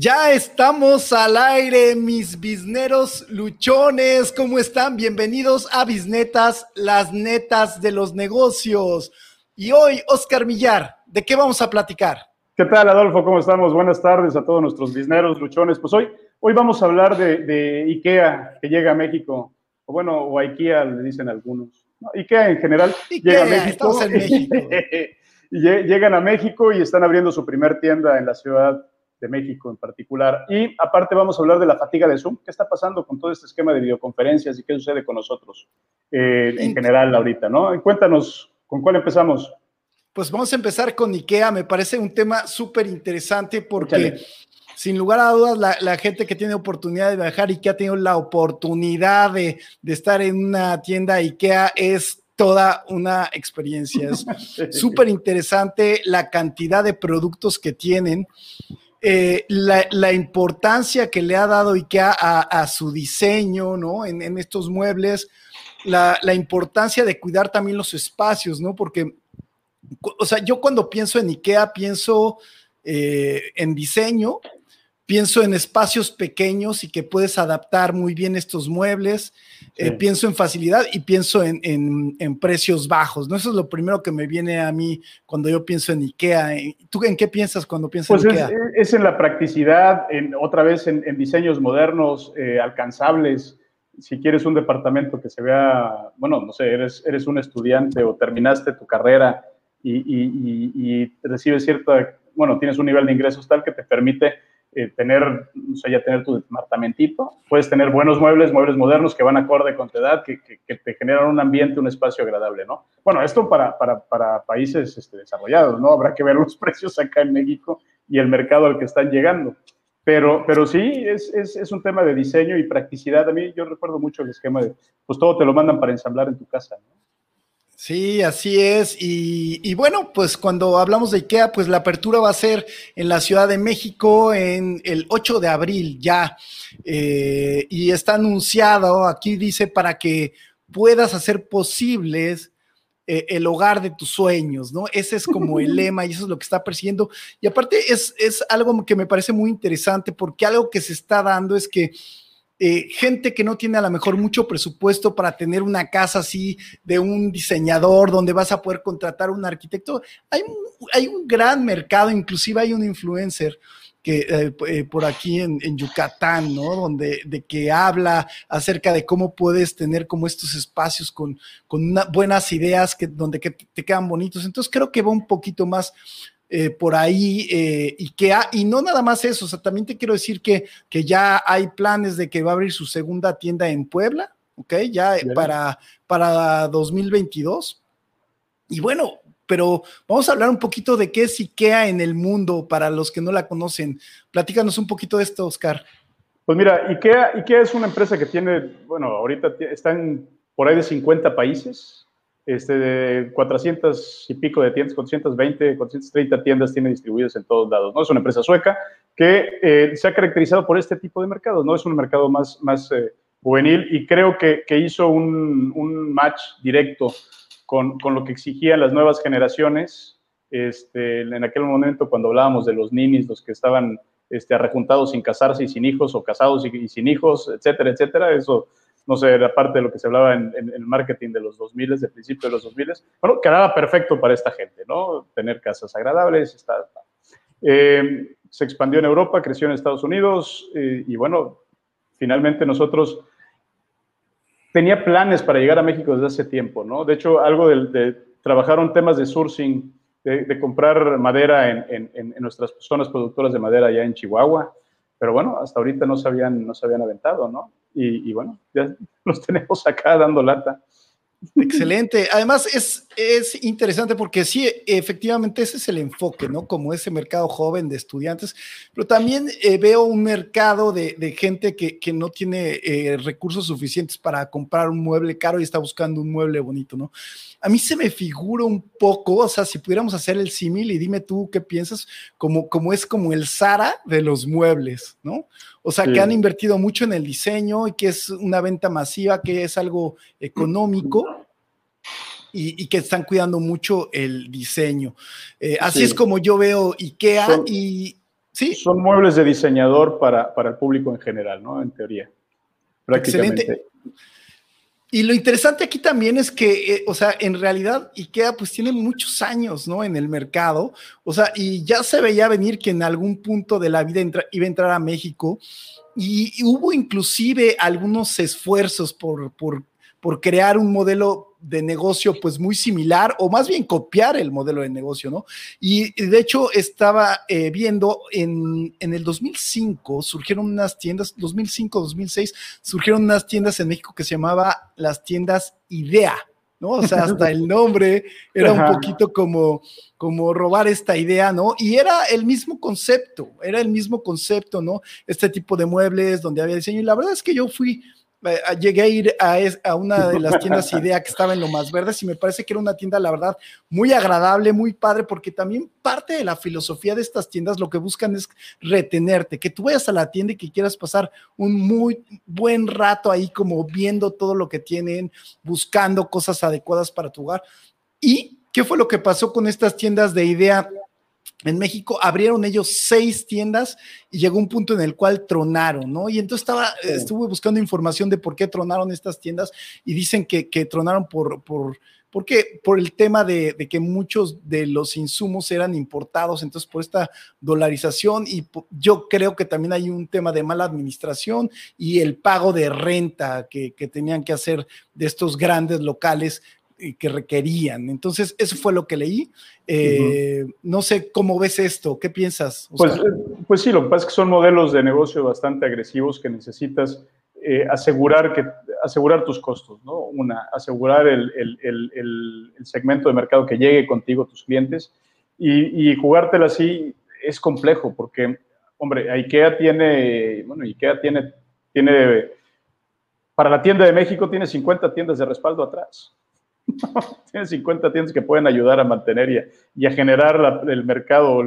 Ya estamos al aire, mis bisneros luchones. ¿Cómo están? Bienvenidos a Bisnetas, las netas de los negocios. Y hoy, Oscar Millar, ¿de qué vamos a platicar? ¿Qué tal, Adolfo? ¿Cómo estamos? Buenas tardes a todos nuestros bisneros luchones. Pues hoy, hoy vamos a hablar de, IKEA que llega a México. O bueno, o IKEA le dicen algunos. IKEA en general llega a México. En México. llegan a México y están abriendo su primer tienda en la ciudad de México en particular. Y aparte vamos a hablar de la fatiga de Zoom. ¿Qué está pasando con todo este esquema de videoconferencias y qué sucede con nosotros eh, en general ahorita? ¿no? cuéntanos, ¿con cuál empezamos? Pues vamos a empezar con IKEA. Me parece un tema súper interesante porque... Sin lugar a dudas, la, gente que tiene oportunidad de viajar y que ha tenido la oportunidad de, de estar en una tienda IKEA es toda una experiencia. Es súper interesante la cantidad de productos que tienen. Eh, la, importancia que le ha dado IKEA a, su diseño, ¿no? En, estos muebles, la, importancia de cuidar también los espacios, ¿no? Porque, o sea, yo cuando pienso en IKEA, pienso eh, en diseño, pienso en espacios pequeños y que puedes adaptar muy bien estos muebles, eh, pienso en facilidad y pienso en, precios bajos, ¿no? Eso es lo primero que me viene a mí cuando yo pienso en IKEA. ¿Tú en qué piensas cuando piensas en pues IKEA? Es, en la practicidad, en, otra vez en, diseños modernos, eh, alcanzables. Si quieres un departamento que se vea, bueno, no sé, eres, eres un estudiante o terminaste tu carrera y, y recibes cierta, bueno, tienes un nivel de ingresos tal que te permite eh, tener, o sea, ya tener tu departamentito, puedes tener buenos muebles, muebles modernos que van acorde con tu edad, que, que, te generan un ambiente, un espacio agradable, ¿no? Bueno, esto para, para, para países este, desarrollados, ¿no? Habrá que ver los precios acá en México y el mercado al que están llegando. Pero, pero sí, es, es, es, un tema de diseño y practicidad. A mí yo recuerdo mucho el esquema de, pues todo te lo mandan para ensamblar en tu casa, ¿no? Sí, así es. Y, bueno, pues cuando hablamos de IKEA, pues la apertura va a ser en la Ciudad de México en el 8 de abril ya. Eh, y está anunciado, aquí dice, para que puedas hacer posibles eh, el hogar de tus sueños, ¿no? Ese es como el lema y eso es lo que está persiguiendo. Y aparte es, es algo que me parece muy interesante porque algo que se está dando es que eh, gente que no tiene a lo mejor mucho presupuesto para tener una casa así de un diseñador donde vas a poder contratar un arquitecto. Hay, hay un gran mercado, inclusive hay un influencer que eh, eh, por aquí en, Yucatán, ¿no? Donde de que habla acerca de cómo puedes tener como estos espacios con, con buenas ideas que, donde que te quedan bonitos. Entonces creo que va un poquito más eh, por ahí eh, IKEA. Y no nada más eso, o sea, también te quiero decir que, que ya hay planes de que va a abrir su segunda tienda en Puebla, ¿ok? Ya para, para 2022. Y bueno, pero vamos a hablar un poquito de qué es IKEA en el mundo para los que no la conocen. Platícanos un poquito de esto, Oscar. Pues mira, IKEA, IKEA es una empresa que tiene, bueno, ahorita está en por ahí de 50 países, este, de 400 y pico de tiendas, 420, 430 tiendas tiene distribuidas en todos lados, ¿no? Es una empresa sueca que eh, se ha caracterizado por este tipo de mercados, ¿no? Es un mercado más, más eh, juvenil y creo que, que hizo un, un, match directo con, con, lo que exigían las nuevas generaciones. Este, en aquel momento, cuando hablábamos de los ninis, los que estaban este, arrejuntados sin casarse y sin hijos, o casados y, y sin hijos, etcétera, etcétera, eso no sé, era parte de lo que se hablaba en, el marketing de los 2000, de principio de los 2000, bueno, quedaba perfecto para esta gente, ¿no? Tener casas agradables, está, eh, se expandió en Europa, creció en Estados Unidos eh, y bueno, finalmente nosotros tenía planes para llegar a México desde hace tiempo, ¿no? De hecho, algo de, de trabajaron temas de sourcing, de, comprar madera en, en, nuestras zonas productoras de madera allá en Chihuahua, pero bueno, hasta ahorita no se habían, no se habían aventado, ¿no? Y, bueno, ya los tenemos acá dando lata. Excelente. Además, es, es interesante porque sí, efectivamente ese es el enfoque, ¿no? Como ese mercado joven de estudiantes, pero también eh, veo un mercado de, de gente que, que, no tiene eh, recursos suficientes para comprar un mueble caro y está buscando un mueble bonito, ¿no? A mí se me figura un poco, o sea, si pudiéramos hacer el símil y dime tú qué piensas, como, como es como el Zara de los muebles, ¿no? O sea, que han invertido mucho en el diseño y que es una venta masiva, que es algo económico y, que están cuidando mucho el diseño. Eh, así es como yo veo IKEA y Sí. Son muebles de diseñador para, para el público en general, ¿no? En teoría. Prácticamente. Excelente. Y lo interesante aquí también es que, eh, o sea, en realidad IKEA pues tiene muchos años, ¿no? En el mercado, o sea, y ya se veía venir que en algún punto de la vida iba a entrar a México y, hubo inclusive algunos esfuerzos por, por, por crear un modelo de negocio pues muy similar o más bien copiar el modelo de negocio, ¿no? Y, de hecho estaba eh, viendo en, en, el 2005 surgieron unas tiendas, 2005, 2006, surgieron unas tiendas en México que se llamaba las tiendas Idea, ¿no? O sea, hasta el nombre era un poquito como, como robar esta idea, ¿no? Y era el mismo concepto, era el mismo concepto, ¿no? Este tipo de muebles donde había diseño. Y la verdad es que yo fui llegué a ir a, una de las tiendas Idea que estaba en Lo Más Verdes y me parece que era una tienda, la verdad, muy agradable, muy padre, porque también parte de la filosofía de estas tiendas lo que buscan es retenerte, que tú vayas a la tienda y que quieras pasar un muy buen rato ahí como viendo todo lo que tienen, buscando cosas adecuadas para tu hogar. ¿Y qué fue lo que pasó con estas tiendas de Idea? En México abrieron ellos seis tiendas y llegó un punto en el cual tronaron, ¿no? Y entonces estaba, estuve buscando información de por qué tronaron estas tiendas y dicen que, que tronaron por, por, por el tema de, de, que muchos de los insumos eran importados, entonces por esta dolarización y yo creo que también hay un tema de mala administración y el pago de renta que, que tenían que hacer de estos grandes locales que requerían. Entonces, eso fue lo que leí. Eh, no sé cómo ves esto, ¿qué piensas? Pues, eh, pues, sí, lo que pasa es que son modelos de negocio bastante agresivos que necesitas eh, asegurar, que, asegurar tus costos, ¿no? Una, asegurar el, segmento de mercado que llegue contigo, tus clientes, y, y jugártela así es complejo porque, hombre, IKEA tiene, bueno, IKEA tiene, tiene, para la tienda de México tiene 50 tiendas de respaldo atrás. Tienen 50 tiendas que pueden ayudar a mantener y a, generar el mercado,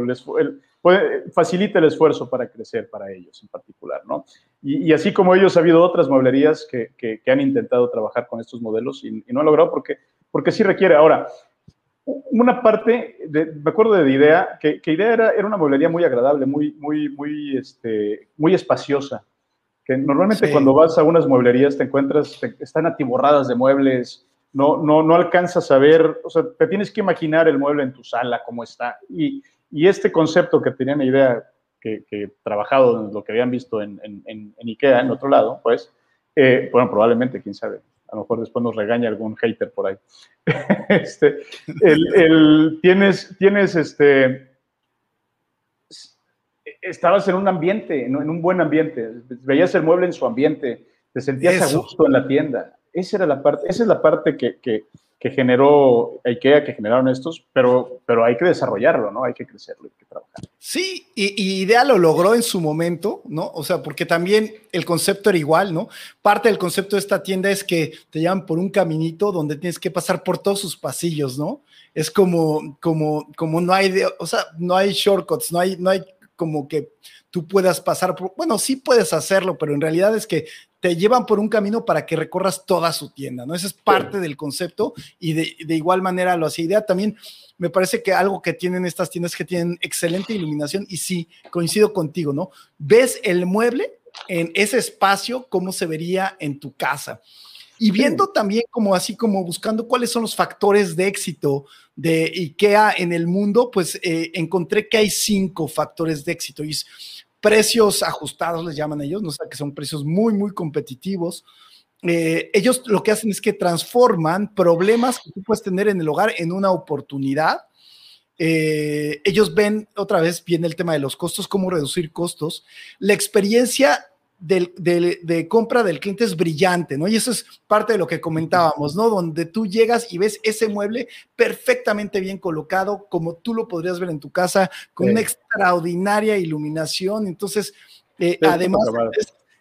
facilita el esfuerzo para crecer para ellos en particular, ¿no? Y, así como ellos, ha habido otras mueblerías que, que, han intentado trabajar con estos modelos y, no han logrado porque, porque sí requiere. Ahora, una parte, me acuerdo de Idea, que, que Idea era, era, una mueblería muy agradable, muy, muy, muy, este, muy espaciosa. Que normalmente cuando vas a unas mueblerías te encuentras, están atiborradas de muebles, no, no, no alcanzas a ver, o sea, te tienes que imaginar el mueble en tu sala, cómo está. Y, y este concepto que tenían idea, que, que trabajado en lo que habían visto en, en, en IKEA, en otro lado, pues, eh, bueno, probablemente, quién sabe, a lo mejor después nos regaña algún hater por ahí. este, el, el, tienes, tienes, este, estabas en un ambiente, en un buen ambiente, veías el mueble en su ambiente, te sentías a gusto en la tienda. Esa, era la parte, esa es la parte que, que, que, generó IKEA, que generaron estos, pero, pero hay que desarrollarlo, ¿no? Hay que crecerlo, hay que trabajar. Sí, y, Idea lo logró en su momento, ¿no? O sea, porque también el concepto era igual, ¿no? Parte del concepto de esta tienda es que te llevan por un caminito donde tienes que pasar por todos sus pasillos, ¿no? Es como, como, como no hay, o sea, no hay shortcuts, no hay, no hay como que tú puedas pasar por, bueno, sí puedes hacerlo, pero en realidad es que te llevan por un camino para que recorras toda su tienda, ¿no? Ese es parte del concepto y de, igual manera lo hace idea. También me parece que algo que tienen estas tiendas que tienen excelente iluminación y sí, coincido contigo, ¿no? Ves el mueble en ese espacio, cómo se vería en tu casa. Y viendo también como así como buscando cuáles son los factores de éxito de IKEA en el mundo, pues eh, encontré que hay cinco factores de éxito. Y precios ajustados, les llaman ellos, ¿no? sé que son precios muy, muy competitivos. Eh, ellos lo que hacen es que transforman problemas que tú puedes tener en el hogar en una oportunidad. Eh, ellos ven, otra vez, viene el tema de los costos, cómo reducir costos. La experiencia de, compra del cliente es brillante, ¿no? Y eso es parte de lo que comentábamos, ¿no? Donde tú llegas y ves ese mueble perfectamente bien colocado, como tú lo podrías ver en tu casa, con una extraordinaria iluminación. Entonces, eh, además,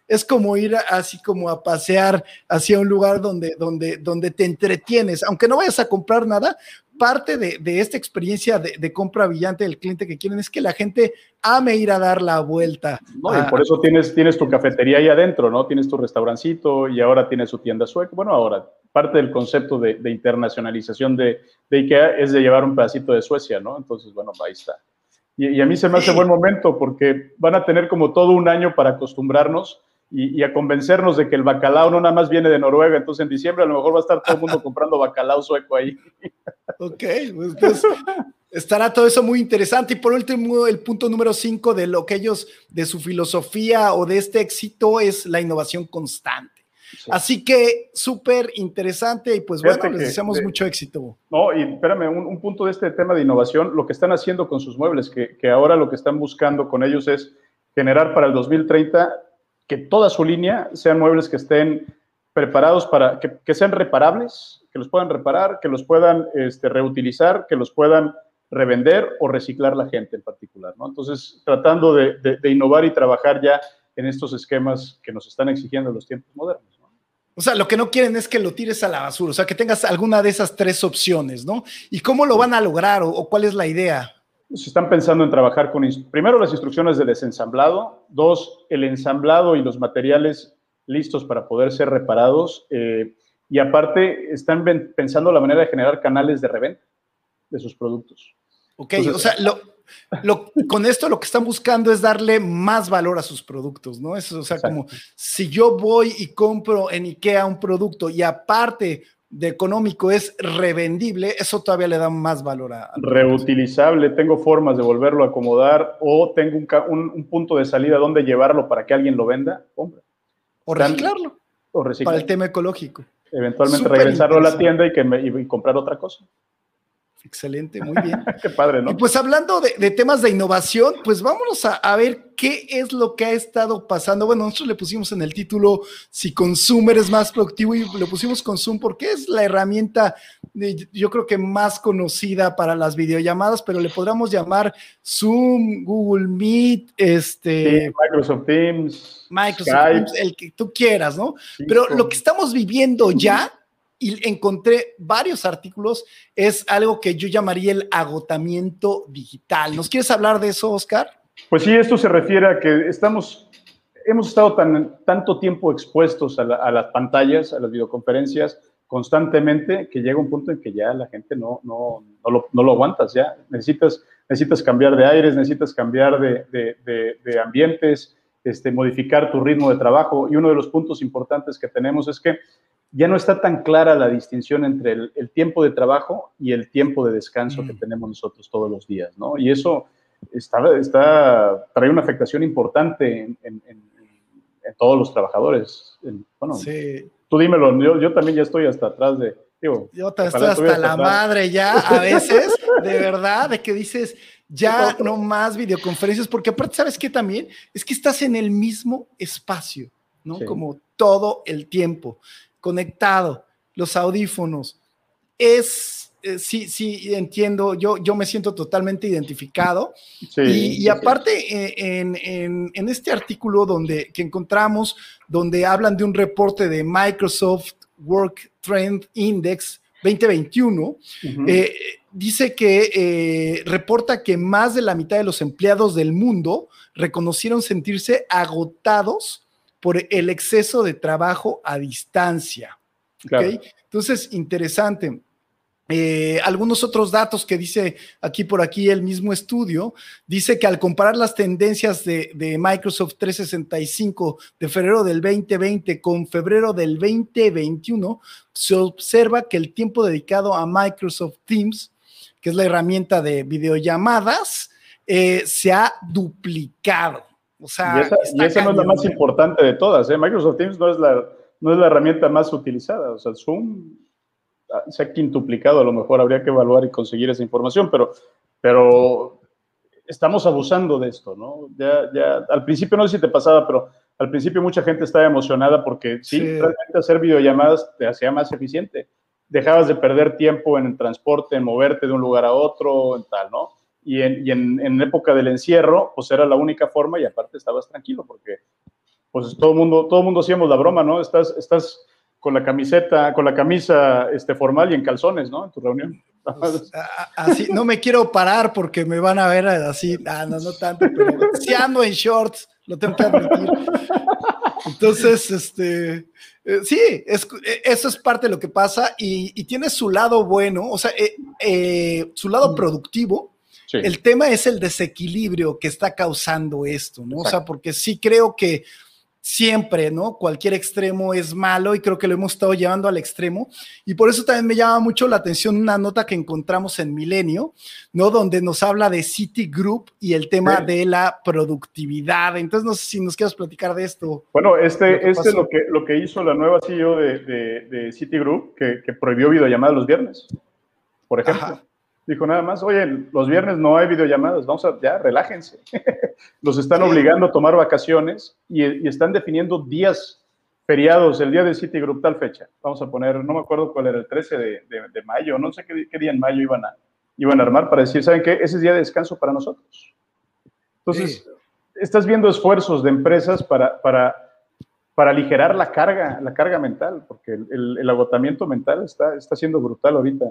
es, como ir así como a pasear hacia un lugar donde, donde, donde te entretienes, aunque no vayas a comprar nada, parte de, esta experiencia de, compra brillante del cliente que quieren es que la gente ame ir a dar la vuelta. No, y por eso tienes, tienes tu cafetería ahí adentro, ¿no? Tienes tu restaurancito y ahora tienes su tienda sueca. Bueno, ahora, parte del concepto de, internacionalización de, IKEA es de llevar un pedacito de Suecia, ¿no? Entonces, bueno, ahí está. Y, a mí se me hace buen momento porque van a tener como todo un año para acostumbrarnos y, a convencernos de que el bacalao no nada más viene de Noruega, entonces en diciembre a lo mejor va a estar todo el mundo comprando bacalao sueco ahí. Ok, pues estará todo eso muy interesante. Y por último, el punto número cinco de lo que ellos, de su filosofía o de este éxito es la innovación constante. Así que súper interesante y pues bueno, les deseamos mucho éxito. No, y espérame, un, punto de este tema de innovación, lo que están haciendo con sus muebles, que, que ahora lo que están buscando con ellos es generar para el 2030 que toda su línea sean muebles que estén preparados para, que, sean reparables, que los puedan reparar, que los puedan este, reutilizar, que los puedan revender o reciclar la gente en particular, ¿no? Entonces, tratando de, innovar y trabajar ya en estos esquemas que nos están exigiendo los tiempos modernos. O sea, lo que no quieren es que lo tires a la basura, o sea, que tengas alguna de esas tres opciones, ¿no? ¿Y cómo lo van a lograr o cuál es la idea? Se están pensando en trabajar con, primero, las instrucciones de desensamblado, dos, el ensamblado y los materiales listos para poder ser reparados, eh, y aparte están pensando la manera de generar canales de reventa de sus productos. Ok, o sea, lo, con esto lo que están buscando es darle más valor a sus productos, ¿no? Eso, o sea, como si yo voy y compro en IKEA un producto y aparte de económico es revendible, eso todavía le da más valor a... Reutilizable, tengo formas de volverlo a acomodar o tengo un, punto de salida donde llevarlo para que alguien lo venda, hombre. O reciclarlo. O reciclarlo. Para el tema ecológico. Eventualmente regresarlo a la tienda y, que y comprar otra cosa. Excelente, muy bien. Qué padre, ¿no? Y pues hablando de, temas de innovación, pues vámonos a, ver qué es lo que ha estado pasando. Bueno, nosotros le pusimos en el título si Consumer es más productivo y le pusimos Consum porque es la herramienta, yo creo que más conocida para las videollamadas, pero le podríamos llamar Zoom, Google Meet, este... Microsoft Teams. Microsoft Teams, el que tú quieras, ¿no? pero lo que estamos viviendo ya y encontré varios artículos, es algo que yo llamaría el agotamiento digital. ¿Nos quieres hablar de eso, Oscar? Pues sí, esto se refiere a que estamos, hemos estado tan, tanto tiempo expuestos a, las pantallas, a las videoconferencias, constantemente, que llega un punto en que ya la gente no, no, no, lo, no lo aguantas, ya necesitas, necesitas cambiar de aires, necesitas cambiar de, de, de ambientes, este, modificar tu ritmo de trabajo. Y uno de los puntos importantes que tenemos es que ya no está tan clara la distinción entre el, tiempo de trabajo y el tiempo de descanso que mm. tenemos nosotros todos los días, ¿no? Y eso está, está trae una afectación importante en, todos los trabajadores. bueno, tú dímelo, yo, también ya estoy hasta atrás de... Digo, yo estoy hasta, la madre ya, a veces, de verdad, de que dices, ya no más videoconferencias, porque aparte, ¿sabes qué también? Es que estás en el mismo espacio, ¿no? Como todo el tiempo conectado, los audífonos. Es, eh, sí, sí, entiendo, yo, yo me siento totalmente identificado. y, aparte, eh, en, este artículo donde, que encontramos, donde hablan de un reporte de Microsoft Work Trend Index 2021, eh, dice que reporta que más de la mitad de los empleados del mundo reconocieron sentirse agotados por el exceso de trabajo a distancia. Entonces, interesante. Eh, algunos otros datos que dice aquí por aquí el mismo estudio, dice que al comparar las tendencias de, Microsoft 365 de febrero del 2020 con febrero del 2021, se observa que el tiempo dedicado a Microsoft Teams, que es la herramienta de videollamadas, eh, se ha duplicado y esa, no es la más importante de todas. ¿eh? Microsoft Teams no es, la, no es la herramienta más utilizada. O sea, Zoom ah, se ha quintuplicado, a lo mejor habría que evaluar y conseguir esa información, pero, pero estamos abusando de esto, ¿no? Ya, ya, al principio no sé si te pasaba, pero al principio mucha gente estaba emocionada porque sí, realmente hacer videollamadas te hacía más eficiente. Dejabas de perder tiempo en el transporte, en moverte de un lugar a otro, en tal, ¿no? Y, en, en, época del encierro, pues era la única forma y aparte estabas tranquilo porque pues todo mundo, todo mundo hacíamos la broma, ¿no? Estás, estás con la camiseta, con la camisa este, formal y en calzones, ¿no? En tu reunión. Pues, así, no me quiero parar porque me van a ver así, ah, no, no tanto, pero si ando en shorts, lo tengo que admitir. Entonces, este, eh, sí, eh, eso es parte de lo que pasa y, y tiene su lado bueno, o sea, eh, su lado productivo, El tema es el desequilibrio que está causando esto, ¿no? O sea, porque sí creo que siempre, ¿no? Cualquier extremo es malo y creo que lo hemos estado llevando al extremo. Y por eso también me llama mucho la atención una nota que encontramos en Milenio, ¿no? Donde nos habla de Citigroup y el tema de la productividad. Entonces, no sé si nos quieres platicar de esto. Bueno, este, este es lo que, lo que hizo la nueva CEO de, de, de Citigroup, que, que, prohibió videollamadas los viernes, por ejemplo. Dijo nada más, oye, los viernes no hay videollamadas, vamos a, ya, relájense. los están obligando a tomar vacaciones y, están definiendo días feriados, el día de Citigroup tal fecha. Vamos a poner, no me acuerdo cuál era, el 13 de, mayo, no sé qué, día en mayo iban a, iban a armar para decir, ¿saben qué? Ese es día de descanso para nosotros. Entonces, estás viendo esfuerzos de empresas para, para, para aligerar la carga, la carga mental, porque el, el agotamiento mental está, está siendo brutal ahorita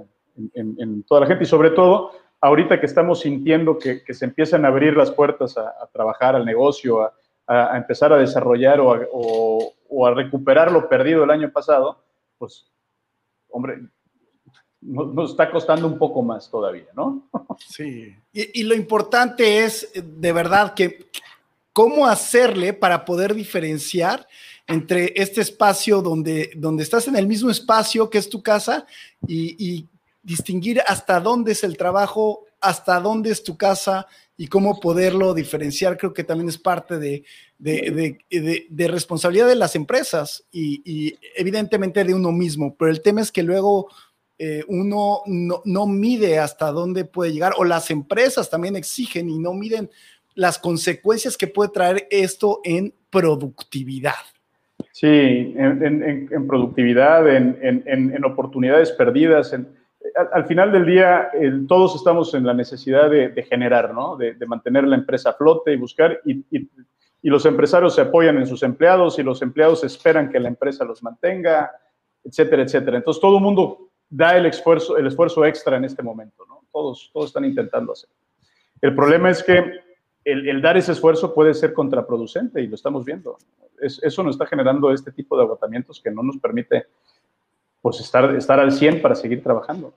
en, toda la gente y sobre todo ahorita que estamos sintiendo que, se empiezan a abrir las puertas a, trabajar al negocio, a, empezar a desarrollar o, a recuperar lo perdido el año pasado, pues, hombre, nos, está costando un poco más todavía, ¿no? Sí. Y, y, lo importante es, de verdad, que cómo hacerle para poder diferenciar entre este espacio donde, donde estás en el mismo espacio que es tu casa y, y distinguir hasta dónde es el trabajo, hasta dónde es tu casa y cómo poderlo diferenciar, creo que también es parte de, de, responsabilidad de las empresas y, evidentemente de uno mismo, pero el tema es que luego eh, uno no, no, mide hasta dónde puede llegar o las empresas también exigen y no miden las consecuencias que puede traer esto en productividad. Sí, en, productividad, en, oportunidades perdidas, en, al, final del día, todos estamos en la necesidad de, generar, ¿no? De, mantener la empresa a flote y buscar, y, los empresarios se apoyan en sus empleados y los empleados esperan que la empresa los mantenga, etcétera, etcétera. Entonces, todo el mundo da el esfuerzo, el esfuerzo extra en este momento. Todos, todos están intentando hacer. El problema es que el, dar ese esfuerzo puede ser contraproducente y lo estamos viendo. eso nos está generando este tipo de agotamientos que no nos permite pues estar, estar al 100 para seguir trabajando.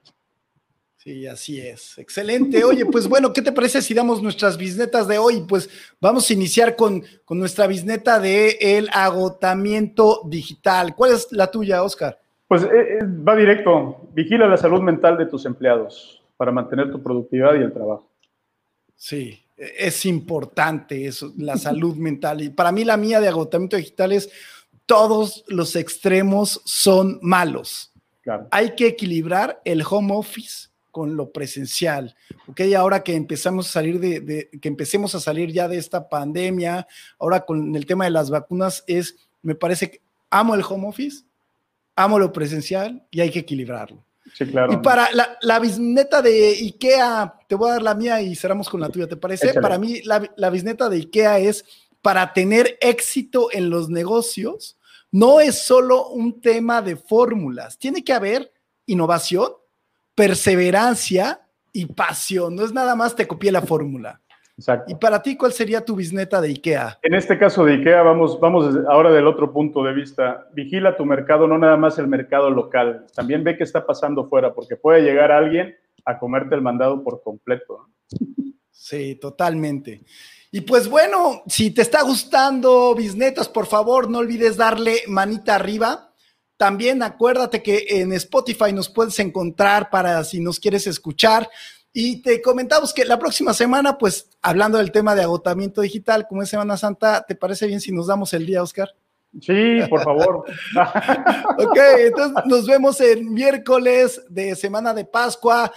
Sí, así es. Excelente. Oye, pues bueno, ¿qué te parece si damos nuestras bisnetas de hoy? Pues vamos a iniciar con, nuestra bisneta de el agotamiento digital. ¿Cuál es la tuya, Oscar? Pues eh, eh, va directo. Vigila la salud mental de tus empleados para mantener tu productividad y el trabajo. Sí, es importante eso, la salud mental. Y para mí la mía de agotamiento digital es todos los extremos son malos. Hay que equilibrar el home office con lo presencial, ¿ok? Ahora que empezamos a salir de, que empecemos a salir ya de esta pandemia, ahora con el tema de las vacunas es, me parece que amo el home office, amo lo presencial y hay que equilibrarlo. Sí, claro. Y para la, la bisneta de IKEA, te voy a dar la mía y cerramos con la tuya, ¿te parece? Para mí, la, la bisneta de IKEA es para tener éxito en los negocios, no es solo un tema de fórmulas, tiene que haber innovación, perseverancia y pasión. No es nada más te copié la fórmula. Exacto. Y para ti, ¿cuál sería tu bisneta de IKEA? En este caso de IKEA, vamos, vamos ahora del otro punto de vista. Vigila tu mercado, no nada más el mercado local. También ve qué está pasando fuera, porque puede llegar alguien a comerte el mandado por completo. Sí, totalmente. Y pues bueno, si te está gustando Bisnetas, por favor, no olvides darle manita arriba. También acuérdate que en Spotify nos puedes encontrar para si nos quieres escuchar. Y te comentamos que la próxima semana, pues hablando del tema de agotamiento digital, como es Semana Santa, ¿te parece bien si nos damos el día, Oscar? Sí, por favor. ok, entonces nos vemos el miércoles de Semana de Pascua.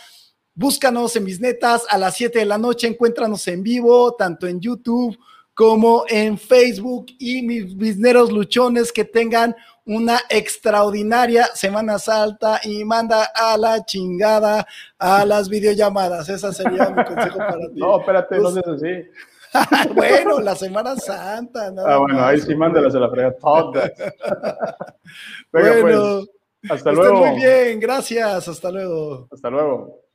Búscanos en Bisnetas a las 7 de la noche, encuéntranos en vivo, tanto en YouTube como en Facebook y mis bisneros luchones que tengan una extraordinaria Semana Santa y manda a la chingada a las videollamadas. Esa sería mi consejo para ti. No, espérate, no es así. bueno, la Semana Santa. ah, bueno, ahí sí mándalas a la fregada. bueno, pues, hasta luego. muy bien, gracias. Hasta luego. Hasta luego.